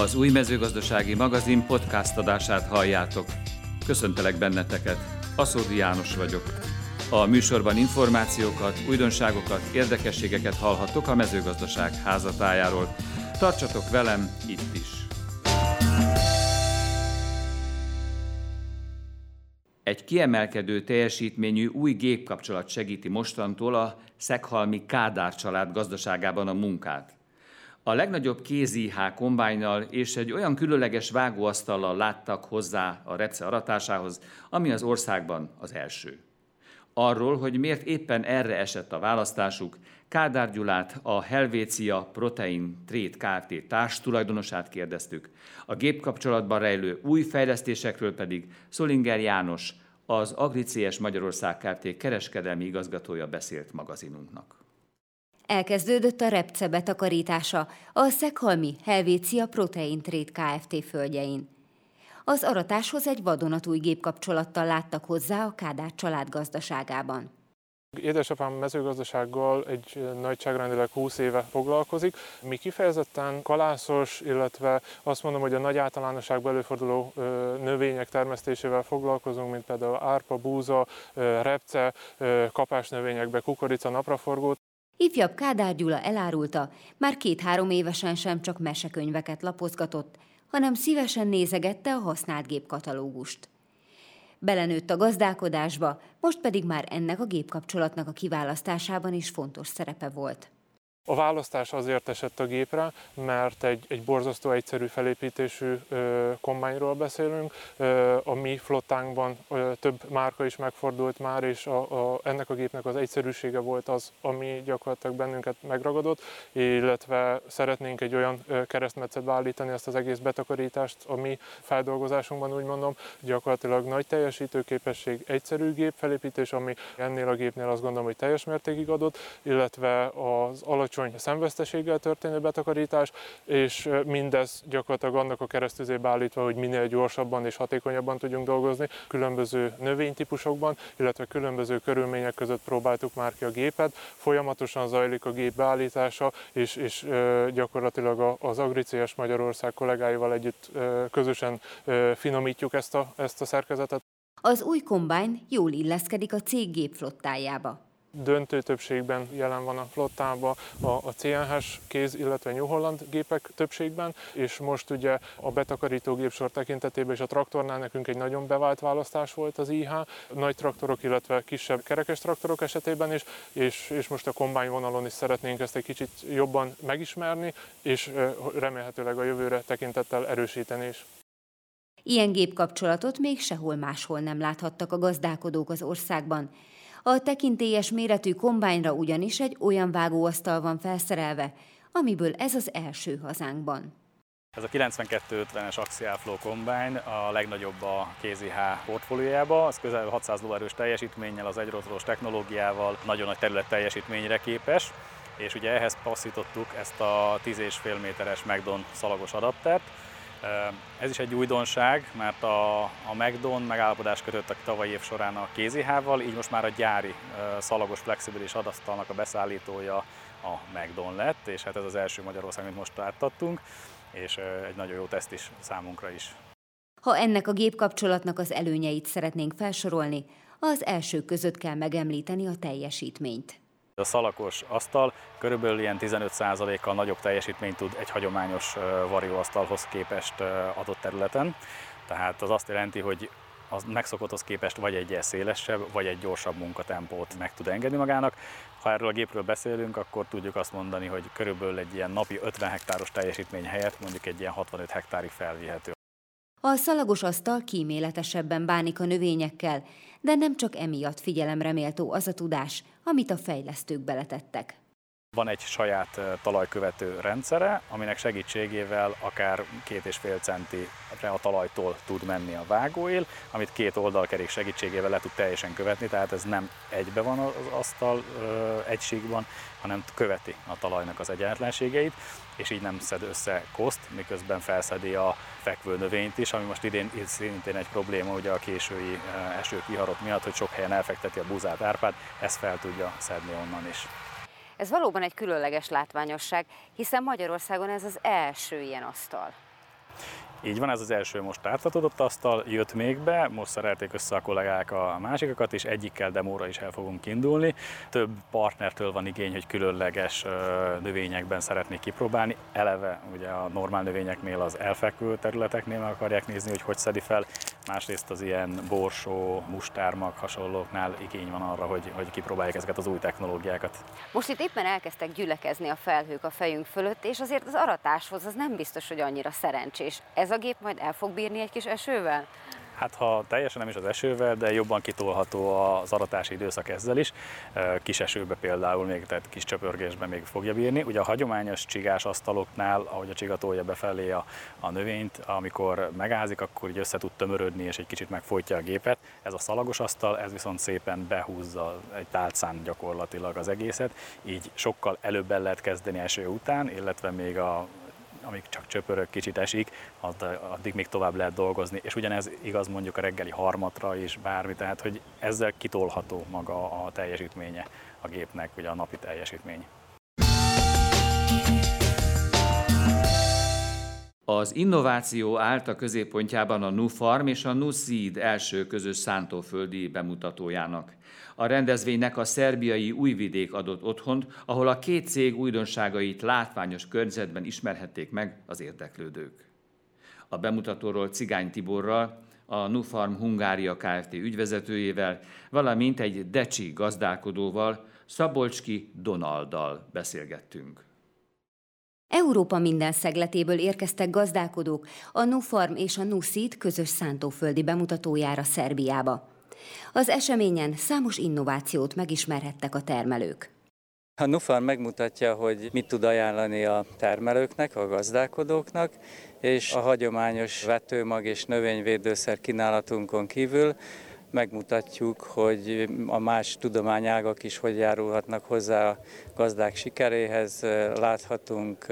Az új mezőgazdasági magazin podcast adását halljátok. Köszöntelek benneteket, Aszódi János vagyok. A műsorban információkat, újdonságokat, érdekességeket hallhattok a mezőgazdaság házatájáról. Tartsatok velem itt is! Egy kiemelkedő teljesítményű új gépkapcsolat segíti mostantól a Szekhalmi Kádár család gazdaságában a munkát. A legnagyobb kézihá kombájnal és egy olyan különleges vágóasztallal láttak hozzá a repce aratásához, ami az országban az első. Arról, hogy miért éppen erre esett a választásuk, Kádár Gyulát, a Helvécia Protein Trade Kft. társ tulajdonosát kérdeztük. A gépkapcsolatban rejlő új fejlesztésekről pedig Szolinger János, az Agricies Magyarország Kft. kereskedelmi igazgatója beszélt magazinunknak. Elkezdődött a repce betakarítása a Szekhalmi Helvécia Protein Trade Kft. földjein. Az aratáshoz egy vadonatúj gépkapcsolattal láttak hozzá a Kádár család gazdaságában. Édesapám mezőgazdasággal egy nagyságrendileg 20 éve foglalkozik. Mi kifejezetten kalászos, illetve azt mondom, hogy a nagy általánosságban előforduló növények termesztésével foglalkozunk, mint például árpa, búza, repce, kapásnövényekbe, kukorica, napraforgót. Ifjabb Kádár Gyula elárulta, már két-három évesen sem csak mesekönyveket lapozgatott, hanem szívesen nézegette a használt gépkatalógust. Belenőtt a gazdálkodásba, most pedig már ennek a gépkapcsolatnak a kiválasztásában is fontos szerepe volt. A választás azért esett a gépre, mert egy, egy borzasztó egyszerű felépítésű ö, kombányról beszélünk. Ö, a mi flottánkban ö, több márka is megfordult már, és a, a, ennek a gépnek az egyszerűsége volt az, ami gyakorlatilag bennünket megragadott, illetve szeretnénk egy olyan keresztmetszetbe állítani ezt az egész betakarítást a mi feldolgozásunkban, úgy mondom, gyakorlatilag nagy teljesítőképesség, egyszerű gép felépítés, ami ennél a gépnél azt gondolom, hogy teljes mértékig adott, illetve az alacsony alacsony szemveszteséggel történő betakarítás, és mindez gyakorlatilag annak a keresztüzébe állítva, hogy minél gyorsabban és hatékonyabban tudjunk dolgozni, különböző növénytípusokban, illetve különböző körülmények között próbáltuk már ki a gépet. Folyamatosan zajlik a gép beállítása, és, és gyakorlatilag az Agricies Magyarország kollégáival együtt közösen finomítjuk ezt a, ezt a szerkezetet. Az új kombány jól illeszkedik a cég gépflottájába döntő többségben jelen van a flottában a, a CNH kéz, illetve New Holland gépek többségben, és most ugye a betakarító gépsor tekintetében és a traktornál nekünk egy nagyon bevált választás volt az IH, nagy traktorok, illetve kisebb kerekes traktorok esetében is, és, és most a kombány vonalon is szeretnénk ezt egy kicsit jobban megismerni, és remélhetőleg a jövőre tekintettel erősíteni is. Ilyen gépkapcsolatot még sehol máshol nem láthattak a gazdálkodók az országban, a tekintélyes méretű kombányra ugyanis egy olyan vágóasztal van felszerelve, amiből ez az első hazánkban. Ez a 9250-es Axial Flow Combine a legnagyobb a KZH portfóliójába, az közel 600 lóerős teljesítménnyel, az egyrotoros technológiával nagyon nagy terület teljesítményre képes, és ugye ehhez passzítottuk ezt a 10,5 méteres Megdon szalagos adaptert, ez is egy újdonság, mert a, a McDon kötött a tavalyi év során a kézihával, így most már a gyári szalagos flexibilis adasztalnak a beszállítója a McDon lett, és hát ez az első Magyarország, amit most átadtunk, és egy nagyon jó teszt is számunkra is. Ha ennek a gépkapcsolatnak az előnyeit szeretnénk felsorolni, az első között kell megemlíteni a teljesítményt. A szalakos asztal körülbelül ilyen 15%-kal nagyobb teljesítményt tud egy hagyományos varióasztalhoz képest adott területen. Tehát az azt jelenti, hogy az megszokotthoz képest vagy egy szélesebb, vagy egy gyorsabb munkatempót meg tud engedni magának. Ha erről a gépről beszélünk, akkor tudjuk azt mondani, hogy körülbelül egy ilyen napi 50 hektáros teljesítmény helyett mondjuk egy ilyen 65 hektárig felvihető. A szalagos asztal kíméletesebben bánik a növényekkel, de nem csak emiatt figyelemre méltó az a tudás, amit a fejlesztők beletettek. Van egy saját talajkövető rendszere, aminek segítségével akár két és fél centire a talajtól tud menni a vágóél, amit két oldalkerék segítségével le tud teljesen követni, tehát ez nem egybe van az asztal egységban, hanem követi a talajnak az egyenletlenségeit, és így nem szed össze koszt, miközben felszedi a fekvő növényt is, ami most idén szintén egy probléma ugye a késői esők, viharok miatt, hogy sok helyen elfekteti a búzát, árpát, ezt fel tudja szedni onnan is. Ez valóban egy különleges látványosság, hiszen Magyarországon ez az első ilyen asztal. Így van, ez az első most átadott asztal, jött még be, most szerelték össze a kollégák a másikakat, és egyikkel demóra is el fogunk indulni. Több partnertől van igény, hogy különleges növényekben szeretnék kipróbálni. Eleve ugye a normál növényeknél az elfekvő területeknél akarják nézni, hogy hogy szedi fel. Másrészt az ilyen borsó, mustármak hasonlóknál igény van arra, hogy, hogy kipróbálják ezeket az új technológiákat. Most itt éppen elkezdtek gyülekezni a felhők a fejünk fölött, és azért az aratáshoz az nem biztos, hogy annyira szerencsés. Ez ez a gép majd el fog bírni egy kis esővel? Hát ha teljesen nem is az esővel, de jobban kitolható az aratási időszak ezzel is. Kis esőbe például, még, tehát kis csöpörgésben még fogja bírni. Ugye a hagyományos csigás asztaloknál, ahogy a csiga tolja befelé a, a növényt, amikor megázik, akkor így össze tud tömörödni és egy kicsit megfojtja a gépet. Ez a szalagos asztal, ez viszont szépen behúzza egy tálcán gyakorlatilag az egészet, így sokkal előbb el lehet kezdeni eső után, illetve még a amíg csak csöpörök, kicsit esik, addig még tovább lehet dolgozni. És ugyanez igaz mondjuk a reggeli harmatra is, bármi, tehát hogy ezzel kitolható maga a teljesítménye a gépnek, ugye a napi teljesítmény. Az innováció állt a középpontjában a NuFarm és a NuSeed első közös szántóföldi bemutatójának. A rendezvénynek a szerbiai Újvidék adott otthont, ahol a két cég újdonságait látványos környezetben ismerhették meg az érdeklődők. A bemutatóról Cigány Tiborral, a Nufarm Hungária Kft. ügyvezetőjével, valamint egy Decsi gazdálkodóval, Szabolcski Donalddal beszélgettünk. Európa minden szegletéből érkeztek gazdálkodók a Nufarm és a Nuszid közös szántóföldi bemutatójára Szerbiába. Az eseményen számos innovációt megismerhettek a termelők. A Nufar megmutatja, hogy mit tud ajánlani a termelőknek, a gazdálkodóknak, és a hagyományos vetőmag és növényvédőszer kínálatunkon kívül megmutatjuk, hogy a más tudományágak is hogy járulhatnak hozzá a gazdák sikeréhez. Láthatunk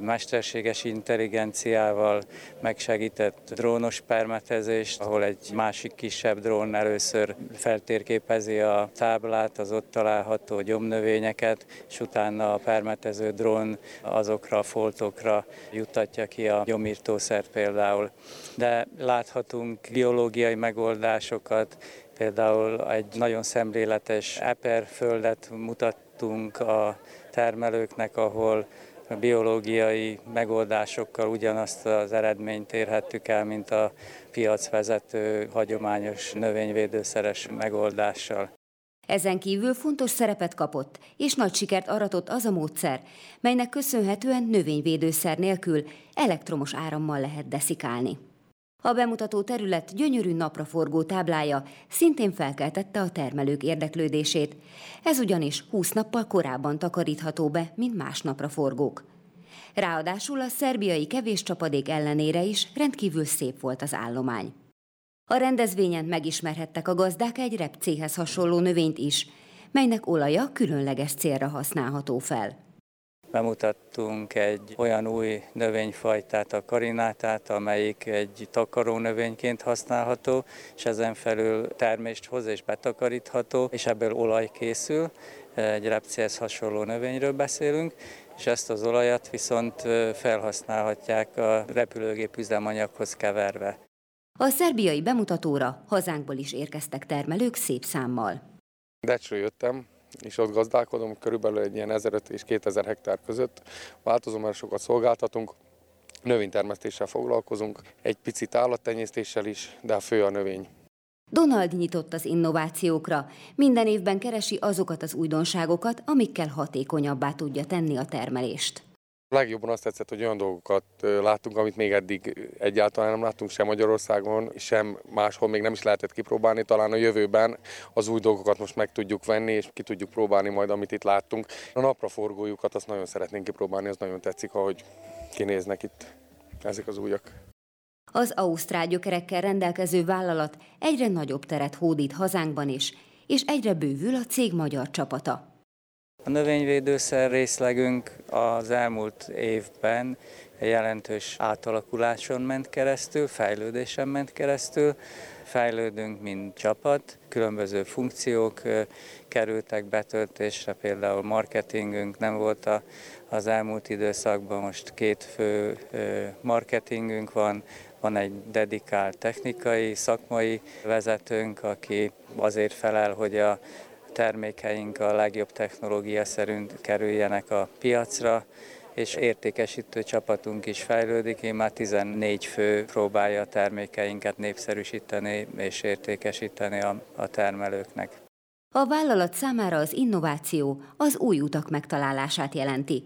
mesterséges intelligenciával megsegített drónos permetezést, ahol egy másik kisebb drón először feltérképezi a táblát, az ott található gyomnövényeket, és utána a permetező drón azokra a foltokra juttatja ki a gyomírtószert például. De láthatunk biológiai megoldásokat, Például egy nagyon szemléletes eper földet mutattunk a termelőknek, ahol biológiai megoldásokkal ugyanazt az eredményt érhettük el, mint a piacvezető hagyományos növényvédőszeres megoldással. Ezen kívül fontos szerepet kapott, és nagy sikert aratott az a módszer, melynek köszönhetően növényvédőszer nélkül elektromos árammal lehet deszikálni. A bemutató terület gyönyörű napraforgó táblája szintén felkeltette a termelők érdeklődését. Ez ugyanis 20 nappal korábban takarítható be, mint más napraforgók. Ráadásul a szerbiai kevés csapadék ellenére is rendkívül szép volt az állomány. A rendezvényen megismerhettek a gazdák egy repcéhez hasonló növényt is, melynek olaja különleges célra használható fel bemutattunk egy olyan új növényfajtát, a karinátát, amelyik egy takaró növényként használható, és ezen felül termést hoz és betakarítható, és ebből olaj készül. Egy repcihez hasonló növényről beszélünk, és ezt az olajat viszont felhasználhatják a repülőgép üzemanyaghoz keverve. A szerbiai bemutatóra hazánkból is érkeztek termelők szép számmal. Decsről jöttem, és ott gazdálkodom, körülbelül egy ilyen 1500 és 2000 hektár között. Változó, mert sokat szolgáltatunk, növénytermesztéssel foglalkozunk, egy picit állattenyésztéssel is, de a fő a növény. Donald nyitott az innovációkra. Minden évben keresi azokat az újdonságokat, amikkel hatékonyabbá tudja tenni a termelést. Legjobban azt tetszett, hogy olyan dolgokat láttunk, amit még eddig egyáltalán nem láttunk sem Magyarországon, sem máshol még nem is lehetett kipróbálni. Talán a jövőben az új dolgokat most meg tudjuk venni, és ki tudjuk próbálni majd, amit itt láttunk. A napraforgójukat azt nagyon szeretnénk kipróbálni, az nagyon tetszik, ahogy kinéznek itt ezek az újak. Az ausztrál gyökerekkel rendelkező vállalat egyre nagyobb teret hódít hazánkban is, és egyre bővül a cég magyar csapata. A növényvédőszer részlegünk az elmúlt évben jelentős átalakuláson ment keresztül, fejlődésen ment keresztül. Fejlődünk, mint csapat, különböző funkciók kerültek betöltésre, például marketingünk nem volt a, az elmúlt időszakban, most két fő marketingünk van, van egy dedikált technikai, szakmai vezetőnk, aki azért felel, hogy a termékeink a legjobb technológia szerint kerüljenek a piacra, és értékesítő csapatunk is fejlődik. Én már 14 fő próbálja a termékeinket népszerűsíteni és értékesíteni a, a termelőknek. A vállalat számára az innováció az új utak megtalálását jelenti.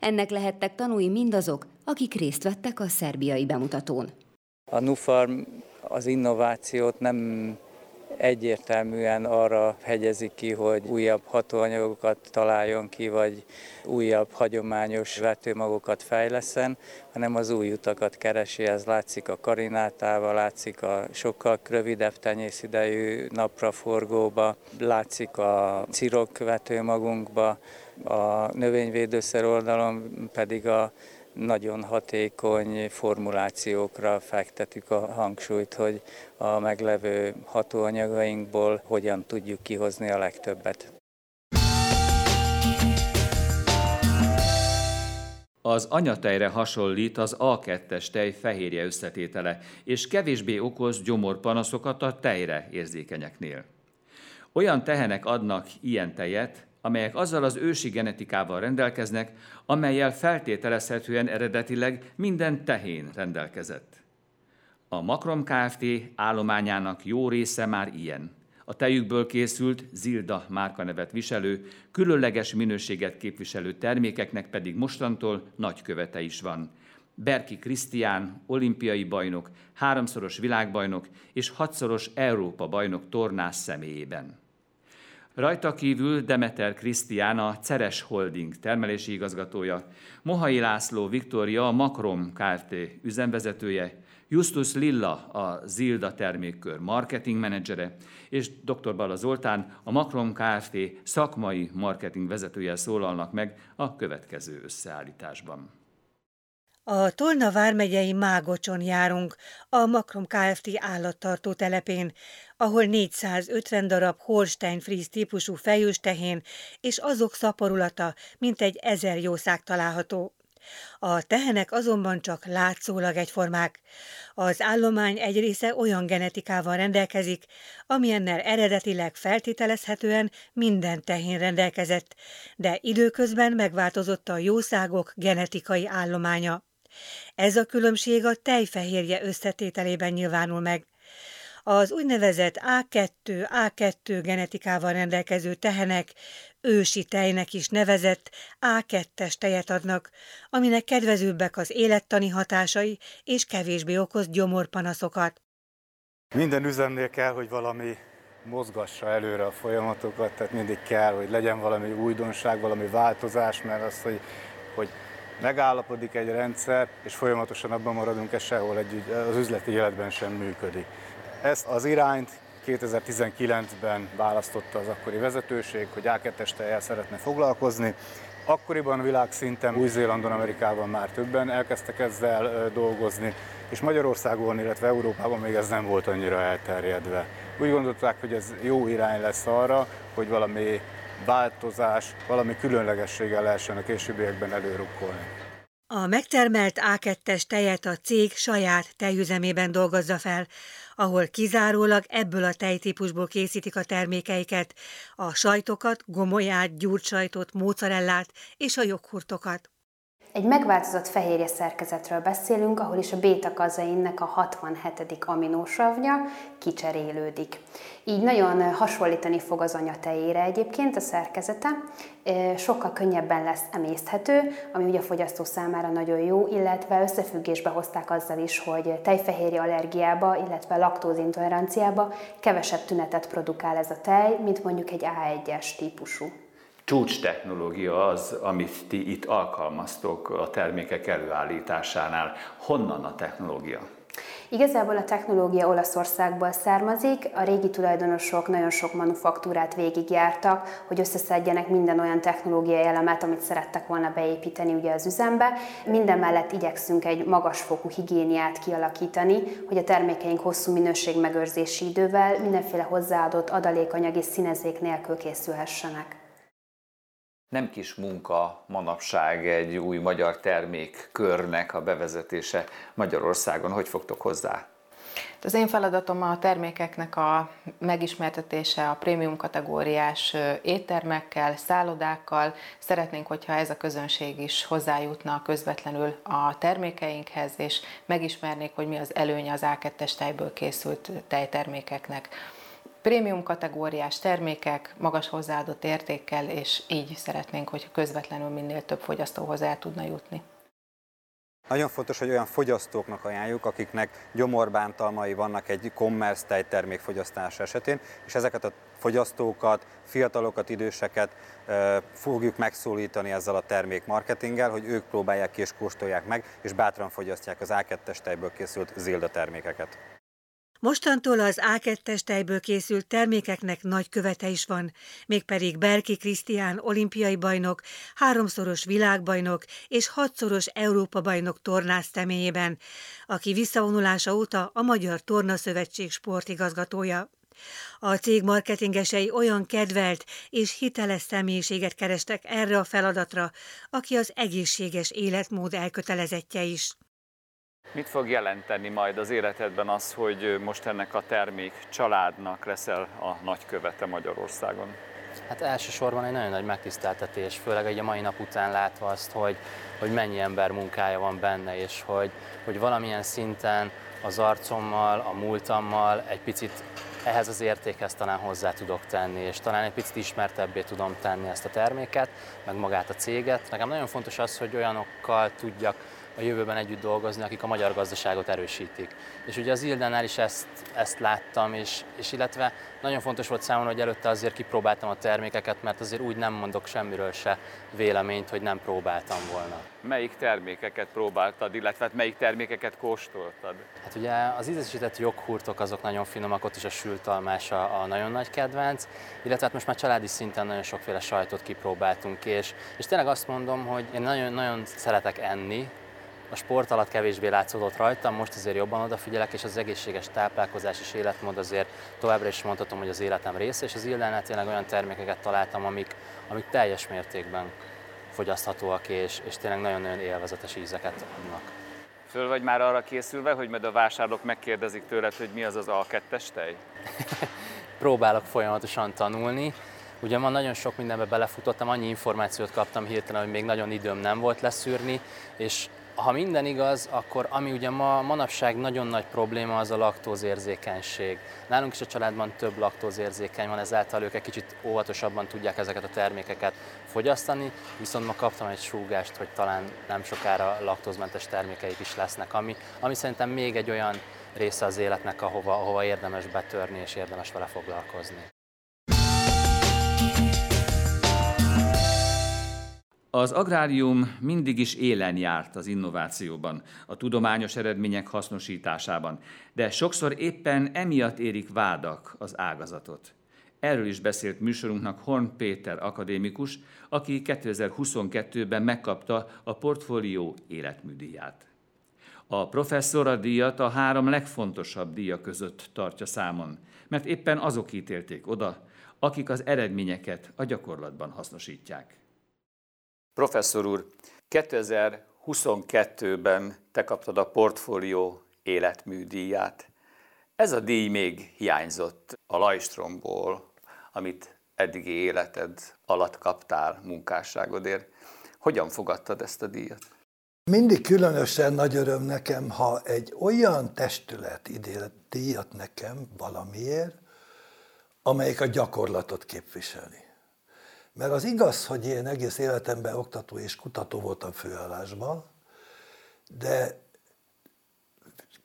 Ennek lehettek tanúi mindazok, akik részt vettek a szerbiai bemutatón. A Nufarm az innovációt nem egyértelműen arra hegyezi ki, hogy újabb hatóanyagokat találjon ki, vagy újabb hagyományos vetőmagokat fejleszen, hanem az új utakat keresi, ez látszik a karinátával, látszik a sokkal rövidebb tenyészidejű napraforgóba, látszik a cirok vetőmagunkba, a növényvédőszer oldalon pedig a nagyon hatékony formulációkra fektetük a hangsúlyt, hogy a meglevő hatóanyagainkból hogyan tudjuk kihozni a legtöbbet. Az anyatejre hasonlít az A2-es tej fehérje összetétele, és kevésbé okoz gyomorpanaszokat a tejre érzékenyeknél. Olyan tehenek adnak ilyen tejet, amelyek azzal az ősi genetikával rendelkeznek, amelyel feltételezhetően eredetileg minden tehén rendelkezett. A Makrom Kft. állományának jó része már ilyen. A tejükből készült Zilda márkanevet viselő, különleges minőséget képviselő termékeknek pedig mostantól nagykövete is van. Berki Krisztián, olimpiai bajnok, háromszoros világbajnok és hatszoros Európa bajnok tornász személyében. Rajta kívül Demeter Krisztián a Ceres Holding termelési igazgatója, Mohai László Viktória a Makrom Kft. üzemvezetője, Justus Lilla a Zilda termékkör marketing menedzsere, és dr. Bala Zoltán a Makrom Kft. szakmai marketing vezetője szólalnak meg a következő összeállításban. A Tolna vármegyei Mágocson járunk, a Makrom Kft. állattartó telepén, ahol 450 darab Holstein Fries típusú fejőstehén és azok szaporulata mintegy ezer jószág található. A tehenek azonban csak látszólag egyformák. Az állomány egy része olyan genetikával rendelkezik, amilyennel eredetileg feltételezhetően minden tehén rendelkezett, de időközben megváltozott a jószágok genetikai állománya. Ez a különbség a tejfehérje összetételében nyilvánul meg. Az úgynevezett A2, A2 genetikával rendelkező tehenek ősi tejnek is nevezett A2-es tejet adnak, aminek kedvezőbbek az élettani hatásai és kevésbé okoz gyomorpanaszokat. Minden üzemnél kell, hogy valami mozgassa előre a folyamatokat, tehát mindig kell, hogy legyen valami újdonság, valami változás, mert az, hogy, hogy megállapodik egy rendszer, és folyamatosan abban maradunk, ez sehol egy, az üzleti életben sem működik. Ezt az irányt 2019-ben választotta az akkori vezetőség, hogy A2-es teljel szeretne foglalkozni. Akkoriban világszinten, Új-Zélandon, Amerikában már többen elkezdtek ezzel dolgozni, és Magyarországon, illetve Európában még ez nem volt annyira elterjedve. Úgy gondolták, hogy ez jó irány lesz arra, hogy valami változás, valami különlegességgel lehessen a későbbiekben előrukkolni. A megtermelt A2-es tejet a cég saját tejüzemében dolgozza fel, ahol kizárólag ebből a tejtípusból készítik a termékeiket, a sajtokat, gomolyát, gyurcsajtot, mozzarellát és a joghurtokat. Egy megváltozott fehérje szerkezetről beszélünk, ahol is a béta-kazeinnek a 67. aminósavnya kicserélődik. Így nagyon hasonlítani fog az anyatejére egyébként a szerkezete, sokkal könnyebben lesz emészthető, ami ugye a fogyasztó számára nagyon jó, illetve összefüggésbe hozták azzal is, hogy tejfehérje allergiába, illetve laktózintoleranciába kevesebb tünetet produkál ez a tej, mint mondjuk egy A1-es típusú csúcs technológia az, amit ti itt alkalmaztok a termékek előállításánál. Honnan a technológia? Igazából a technológia Olaszországból származik, a régi tulajdonosok nagyon sok manufaktúrát végigjártak, hogy összeszedjenek minden olyan technológiai elemet, amit szerettek volna beépíteni ugye az üzembe. Minden mellett igyekszünk egy magasfokú higiéniát kialakítani, hogy a termékeink hosszú minőségmegőrzési idővel mindenféle hozzáadott adalékanyag és színezék nélkül készülhessenek. Nem kis munka manapság egy új magyar termékkörnek a bevezetése Magyarországon. Hogy fogtok hozzá? Az én feladatom a termékeknek a megismertetése a prémium kategóriás éttermekkel, szállodákkal. Szeretnénk, hogyha ez a közönség is hozzájutna közvetlenül a termékeinkhez, és megismernék, hogy mi az előnye az A2-es tejből készült tejtermékeknek prémium kategóriás termékek, magas hozzáadott értékkel, és így szeretnénk, hogy közvetlenül minél több fogyasztóhoz el tudna jutni. Nagyon fontos, hogy olyan fogyasztóknak ajánljuk, akiknek gyomorbántalmai vannak egy commerce tejtermék fogyasztás esetén, és ezeket a fogyasztókat, fiatalokat, időseket fogjuk megszólítani ezzel a termék marketinggel, hogy ők próbálják ki és kóstolják meg, és bátran fogyasztják az A2-es tejből készült zilda termékeket. Mostantól az A2-es tejből készült termékeknek nagy követe is van, mégpedig Berki Krisztián olimpiai bajnok, háromszoros világbajnok és hatszoros Európa-bajnok tornász személyében, aki visszavonulása óta a Magyar Torna Szövetség sportigazgatója. A cég marketingesei olyan kedvelt és hiteles személyiséget kerestek erre a feladatra, aki az egészséges életmód elkötelezettje is. Mit fog jelenteni majd az életedben az, hogy most ennek a termék családnak leszel a nagykövete Magyarországon? Hát elsősorban egy nagyon nagy megtiszteltetés, főleg egy a mai nap után látva azt, hogy, hogy mennyi ember munkája van benne, és hogy, hogy valamilyen szinten az arcommal, a múltammal egy picit ehhez az értékhez talán hozzá tudok tenni, és talán egy picit ismertebbé tudom tenni ezt a terméket, meg magát a céget. Nekem nagyon fontos az, hogy olyanokkal tudjak a jövőben együtt dolgozni, akik a magyar gazdaságot erősítik. És ugye az Ildánál is ezt, ezt láttam, és, és illetve nagyon fontos volt számomra, hogy előtte azért kipróbáltam a termékeket, mert azért úgy nem mondok semmiről se véleményt, hogy nem próbáltam volna. Melyik termékeket próbáltad, illetve hát melyik termékeket kóstoltad? Hát ugye az ízesített joghurtok azok nagyon finomak, ott is a sült almás a, a nagyon nagy kedvenc, illetve hát most már családi szinten nagyon sokféle sajtot kipróbáltunk, és, és tényleg azt mondom, hogy én nagyon, nagyon szeretek enni, a sport alatt kevésbé látszódott rajtam, most azért jobban odafigyelek, és az egészséges táplálkozás és életmód azért továbbra is mondhatom, hogy az életem része, és az Ildánál tényleg olyan termékeket találtam, amik, amik teljes mértékben fogyaszthatóak, és, és tényleg nagyon-nagyon élvezetes ízeket adnak. Föl vagy már arra készülve, hogy majd a vásárlók megkérdezik tőled, hogy mi az az A2-es tej? Próbálok folyamatosan tanulni. Ugye ma nagyon sok mindenbe belefutottam, annyi információt kaptam hirtelen, hogy még nagyon időm nem volt leszűrni, és ha minden igaz, akkor ami ugye ma manapság nagyon nagy probléma, az a laktózérzékenység. Nálunk is a családban több laktózérzékeny van, ezáltal ők egy kicsit óvatosabban tudják ezeket a termékeket fogyasztani, viszont ma kaptam egy súgást, hogy talán nem sokára laktózmentes termékeik is lesznek, ami, ami szerintem még egy olyan része az életnek, ahova, ahova érdemes betörni és érdemes vele foglalkozni. Az agrárium mindig is élen járt az innovációban, a tudományos eredmények hasznosításában, de sokszor éppen emiatt érik vádak az ágazatot. Erről is beszélt műsorunknak Horn Péter akadémikus, aki 2022-ben megkapta a portfólió életműdíját. A professzor a díjat a három legfontosabb díja között tartja számon, mert éppen azok ítélték oda, akik az eredményeket a gyakorlatban hasznosítják. Professzor úr, 2022-ben te kaptad a portfólió életműdíját. Ez a díj még hiányzott a Lajstromból, amit eddigi életed alatt kaptál munkásságodért. Hogyan fogadtad ezt a díjat? Mindig különösen nagy öröm nekem, ha egy olyan testület idél díjat nekem valamiért, amelyik a gyakorlatot képviseli. Mert az igaz, hogy én egész életemben oktató és kutató voltam főállásban, de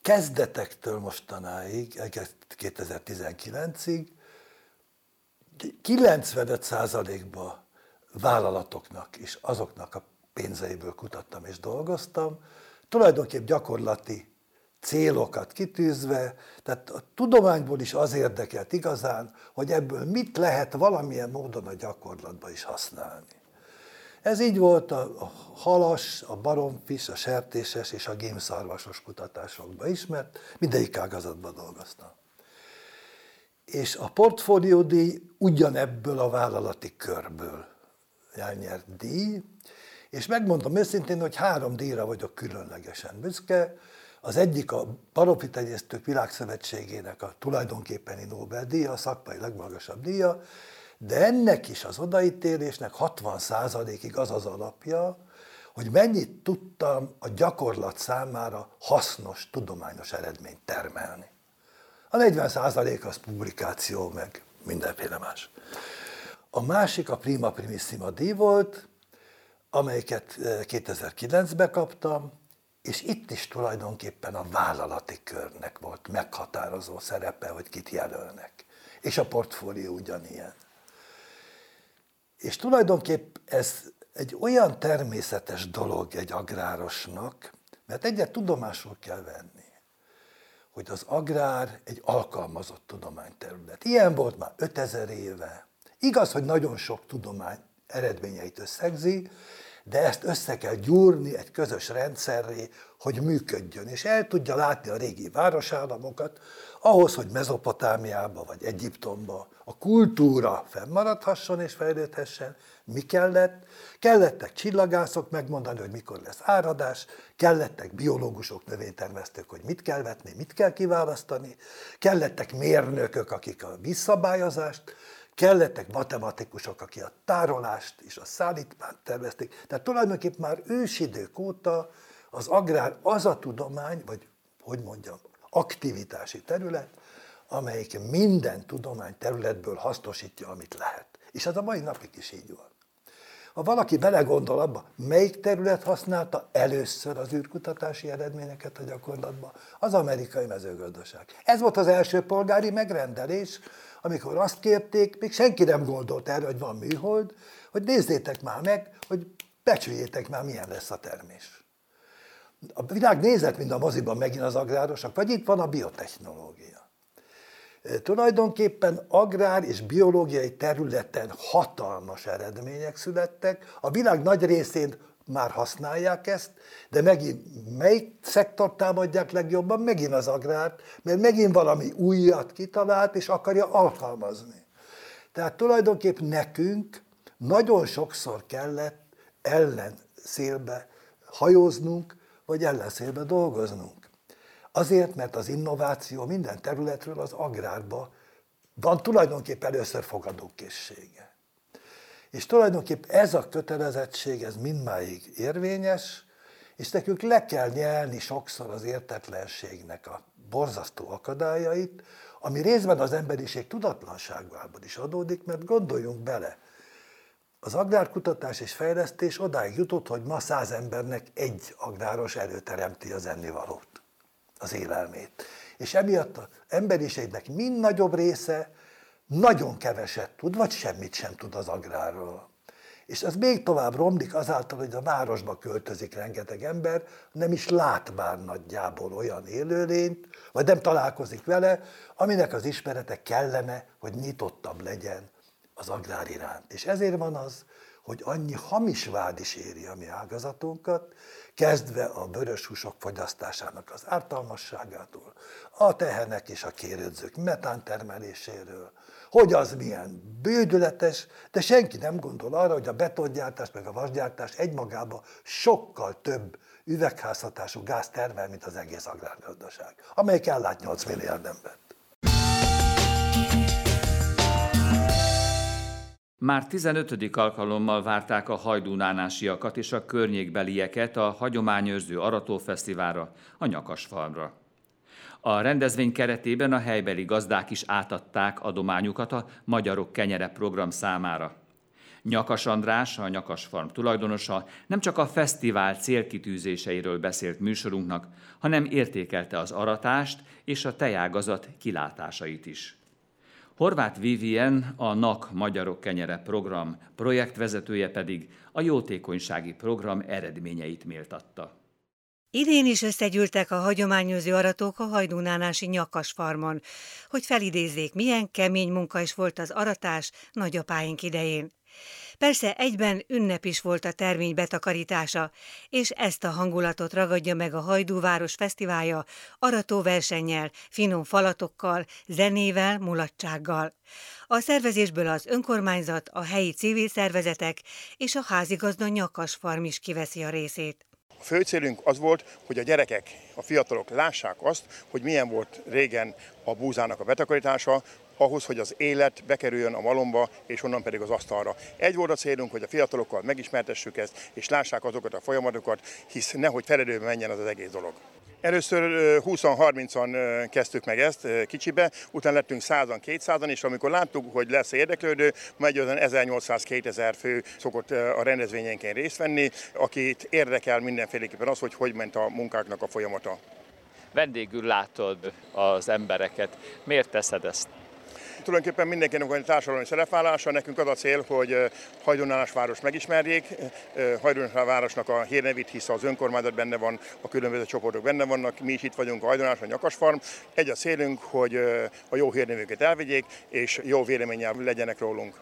kezdetektől mostanáig, 2019-ig 95%-ban vállalatoknak és azoknak a pénzeiből kutattam és dolgoztam, tulajdonképp gyakorlati célokat kitűzve, tehát a tudományból is az érdekelt igazán, hogy ebből mit lehet valamilyen módon a gyakorlatban is használni. Ez így volt a halas, a baromfis, a sertéses és a gémszarvasos kutatásokban is, mert mindegyik ágazatban dolgoztam. És a portfóliódíj ugyanebből a vállalati körből elnyert díj, és megmondom őszintén, hogy három díjra vagyok különlegesen büszke. Az egyik a Baromfitenyésztők Világszövetségének a tulajdonképpeni Nobel-díja, a szakmai legmagasabb díja, de ennek is az odaítélésnek 60%-ig az az alapja, hogy mennyit tudtam a gyakorlat számára hasznos, tudományos eredményt termelni. A 40% az publikáció, meg mindenféle más. A másik a Prima Primissima díj volt, amelyiket 2009-ben eh, kaptam, és itt is tulajdonképpen a vállalati körnek volt meghatározó szerepe, hogy kit jelölnek. És a portfólió ugyanilyen. És tulajdonképp ez egy olyan természetes dolog egy agrárosnak, mert egyet tudomásul kell venni, hogy az agrár egy alkalmazott tudományterület. Ilyen volt már 5000 éve. Igaz, hogy nagyon sok tudomány eredményeit összegzi, de ezt össze kell gyúrni egy közös rendszerré, hogy működjön, és el tudja látni a régi városállamokat, ahhoz, hogy Mezopotámiába vagy Egyiptomba a kultúra fennmaradhasson és fejlődhessen, mi kellett? Kellettek csillagászok megmondani, hogy mikor lesz áradás, kellettek biológusok, növénytermesztők, hogy mit kell vetni, mit kell kiválasztani, kellettek mérnökök, akik a visszabályozást, kellettek matematikusok, akik a tárolást és a szállítmányt tervezték. Tehát tulajdonképpen már ősidők óta az agrár az a tudomány, vagy hogy mondjam, aktivitási terület, amelyik minden tudomány területből hasznosítja, amit lehet. És ez a mai napig is így van. Ha valaki belegondol abba, melyik terület használta először az űrkutatási eredményeket a gyakorlatban, az amerikai mezőgazdaság. Ez volt az első polgári megrendelés, amikor azt kérték, még senki nem gondolt erre, hogy van műhold, hogy nézzétek már meg, hogy becsüljétek már, milyen lesz a termés. A világ nézett, mint a moziban megint az agrárosok, vagy itt van a biotechnológia. Tulajdonképpen agrár és biológiai területen hatalmas eredmények születtek, a világ nagy részén már használják ezt, de megint melyik szektor támadják legjobban? Megint az agrárt, mert megint valami újat kitalált, és akarja alkalmazni. Tehát tulajdonképp nekünk nagyon sokszor kellett ellenszélbe hajóznunk, vagy ellenszélbe dolgoznunk. Azért, mert az innováció minden területről az agrárba van tulajdonképpen először fogadókészsége. És tulajdonképp ez a kötelezettség, ez mindmáig érvényes, és nekünk le kell nyelni sokszor az értetlenségnek a borzasztó akadályait, ami részben az emberiség tudatlanságából is adódik, mert gondoljunk bele, az agrárkutatás és fejlesztés odáig jutott, hogy ma száz embernek egy agráros előteremti az ennivalót, az élelmét. És emiatt az emberiségnek mind nagyobb része nagyon keveset tud, vagy semmit sem tud az agrárról. És ez még tovább romlik azáltal, hogy a városba költözik rengeteg ember, nem is lát már nagyjából olyan élőlényt, vagy nem találkozik vele, aminek az ismerete kellene, hogy nyitottabb legyen az agrár iránt. És ezért van az, hogy annyi hamis vád is éri a mi ágazatunkat, kezdve a vörös húsok fogyasztásának az ártalmasságától, a tehenek és a kérődzők metántermeléséről, hogy az milyen bődületes, de senki nem gondol arra, hogy a betongyártás meg a vasgyártás egymagában sokkal több üvegházhatású gáz termel, mint az egész agrárgazdaság, amelyik ellát 8 milliárd embert. Már 15. alkalommal várták a hajdúnánásiakat és a környékbelieket a hagyományőrző Aratófesztiválra, a Nyakasfalmra. A rendezvény keretében a helybeli gazdák is átadták adományukat a Magyarok Kenyere program számára. Nyakas András, a Nyakas Farm tulajdonosa nem csak a fesztivál célkitűzéseiről beszélt műsorunknak, hanem értékelte az aratást és a tejágazat kilátásait is. Horváth Vivien, a NAK Magyarok Kenyere program projektvezetője pedig a jótékonysági program eredményeit méltatta. Idén is összegyűltek a hagyományozó aratók a hajdúnánási nyakas farmon, hogy felidézzék, milyen kemény munka is volt az aratás nagyapáink idején. Persze egyben ünnep is volt a termény betakarítása, és ezt a hangulatot ragadja meg a Hajdúváros Fesztiválja aratóversennyel, finom falatokkal, zenével, mulatsággal. A szervezésből az önkormányzat, a helyi civil szervezetek és a házigazda nyakas farm is kiveszi a részét. Fő célunk az volt, hogy a gyerekek, a fiatalok lássák azt, hogy milyen volt régen a búzának a betakarítása, ahhoz, hogy az élet bekerüljön a malomba, és onnan pedig az asztalra. Egy volt a célunk, hogy a fiatalokkal megismertessük ezt, és lássák azokat a folyamatokat, hisz nehogy feledőbe menjen az az egész dolog. Először 20-30-an kezdtük meg ezt kicsibe, utána lettünk 100-an, 200-an, és amikor láttuk, hogy lesz érdeklődő, majd 1800-2000 fő szokott a rendezvényenken részt venni, akit érdekel mindenféleképpen az, hogy hogy ment a munkáknak a folyamata. Vendégül látod az embereket. Miért teszed ezt? Tulajdonképpen mindenkinek van egy társadalmi szerepvállása, nekünk az a cél, hogy Hajdonálás város megismerjék, Hajdonálás városnak a hírnevét, hisz az önkormányzat benne van, a különböző csoportok benne vannak, mi is itt vagyunk a Hajdonálás, a Nyakasfarm. Egy a célunk, hogy a jó hírnevüket elvigyék, és jó véleménnyel legyenek rólunk.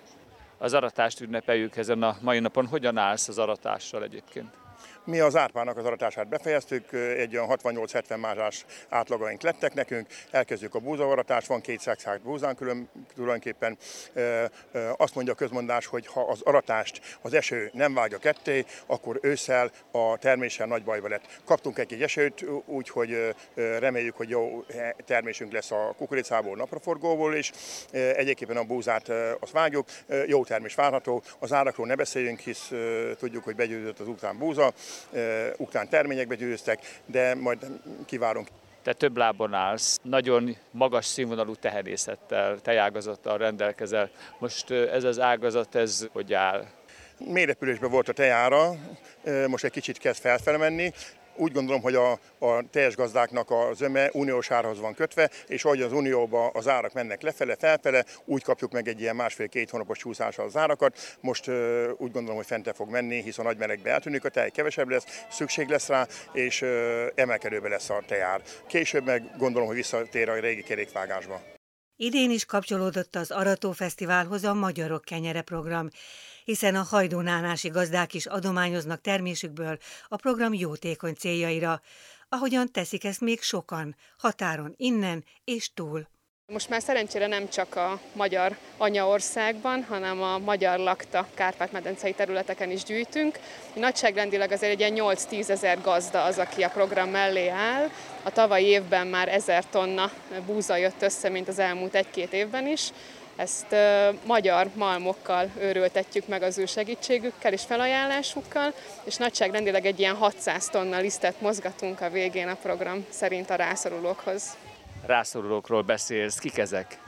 Az aratást ünnepeljük ezen a mai napon. Hogyan állsz az aratással egyébként? Mi az árpának az aratását befejeztük, egy olyan 68-70 mázsás átlagaink lettek nekünk, elkezdjük a búzavaratást, van két szexált búzán külön, tulajdonképpen. Azt mondja a közmondás, hogy ha az aratást az eső nem vágja ketté, akkor ősszel a terméssel nagy bajba lett. Kaptunk egy esőt, úgyhogy reméljük, hogy jó termésünk lesz a kukoricából, napraforgóból is. Egyébként a búzát azt vágjuk, jó termés várható. Az árakról ne beszéljünk, hisz tudjuk, hogy begyőzött az után búza ukrán terményekbe győztek, de majd kivárunk. Te több lábon állsz, nagyon magas színvonalú tehenészettel, tejágazattal rendelkezel. Most ez az ágazat, ez hogy áll? Mélyrepülésben volt a tejára, most egy kicsit kezd felfele menni, úgy gondolom, hogy a, a teljes gazdáknak a zöme uniós árhoz van kötve, és ahogy az unióba az árak mennek lefele, felfele, úgy kapjuk meg egy ilyen másfél-két hónapos csúszással az árakat. Most uh, úgy gondolom, hogy fente fog menni, hiszen nagy melegbe eltűnik a tej, kevesebb lesz, szükség lesz rá, és uh, emelkedőbe lesz a tejár. Később meg gondolom, hogy visszatér a régi kerékvágásba. Idén is kapcsolódott az Arató Fesztiválhoz a Magyarok Kenyere program hiszen a hajdónánási gazdák is adományoznak termésükből a program jótékony céljaira, ahogyan teszik ezt még sokan, határon innen és túl. Most már szerencsére nem csak a magyar anyaországban, hanem a magyar lakta Kárpát-medencei területeken is gyűjtünk. Nagyságrendileg azért egy ilyen 8-10 ezer gazda az, aki a program mellé áll. A tavalyi évben már ezer tonna búza jött össze, mint az elmúlt egy-két évben is. Ezt magyar malmokkal őrültetjük meg az ő segítségükkel és felajánlásukkal, és nagyságrendileg egy ilyen 600 tonna lisztet mozgatunk a végén a program szerint a rászorulókhoz. Rászorulókról beszélsz, kik ezek?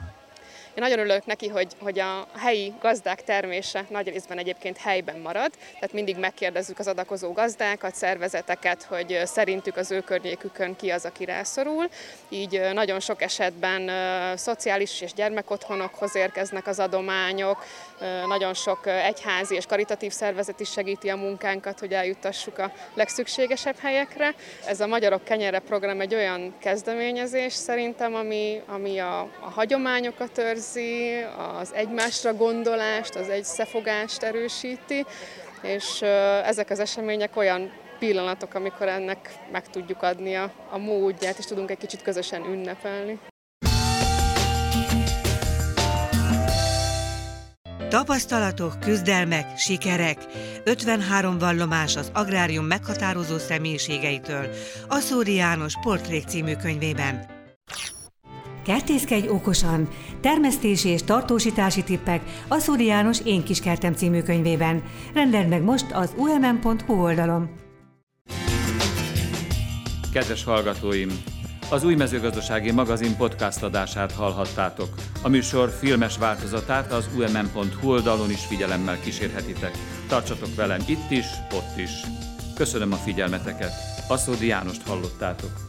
Én nagyon örülök neki, hogy, hogy a helyi gazdák termése nagy részben egyébként helyben marad, tehát mindig megkérdezzük az adakozó gazdákat, szervezeteket, hogy szerintük az ő környékükön ki az, aki rászorul. Így nagyon sok esetben szociális és gyermekotthonokhoz érkeznek az adományok, nagyon sok egyházi és karitatív szervezet is segíti a munkánkat, hogy eljuttassuk a legszükségesebb helyekre. Ez a Magyarok Kenyere program egy olyan kezdeményezés szerintem, ami, ami a, a hagyományokat őrzi, érzi, az egymásra gondolást, az egyszefogást erősíti, és ezek az események olyan pillanatok, amikor ennek meg tudjuk adni a, a módját, és tudunk egy kicsit közösen ünnepelni. Tapasztalatok, küzdelmek, sikerek. 53 vallomás az agrárium meghatározó személyiségeitől. Aszóri János Portrék című könyvében. Kertészkedj okosan! Termesztési és tartósítási tippek a Szóri János Én kis kertem című könyvében. Rendeld meg most az umm.hu oldalon. Kedves hallgatóim! Az új mezőgazdasági magazin podcast adását hallhattátok. A műsor filmes változatát az umm.hu oldalon is figyelemmel kísérhetitek. Tartsatok velem itt is, ott is. Köszönöm a figyelmeteket. Aszódi Jánost hallottátok.